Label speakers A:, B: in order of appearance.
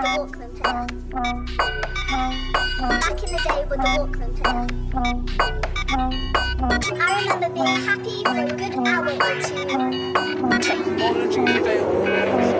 A: Walkman player. Back in the day with the Walkman player. I remember being happy for a good hour or two.
B: Technology.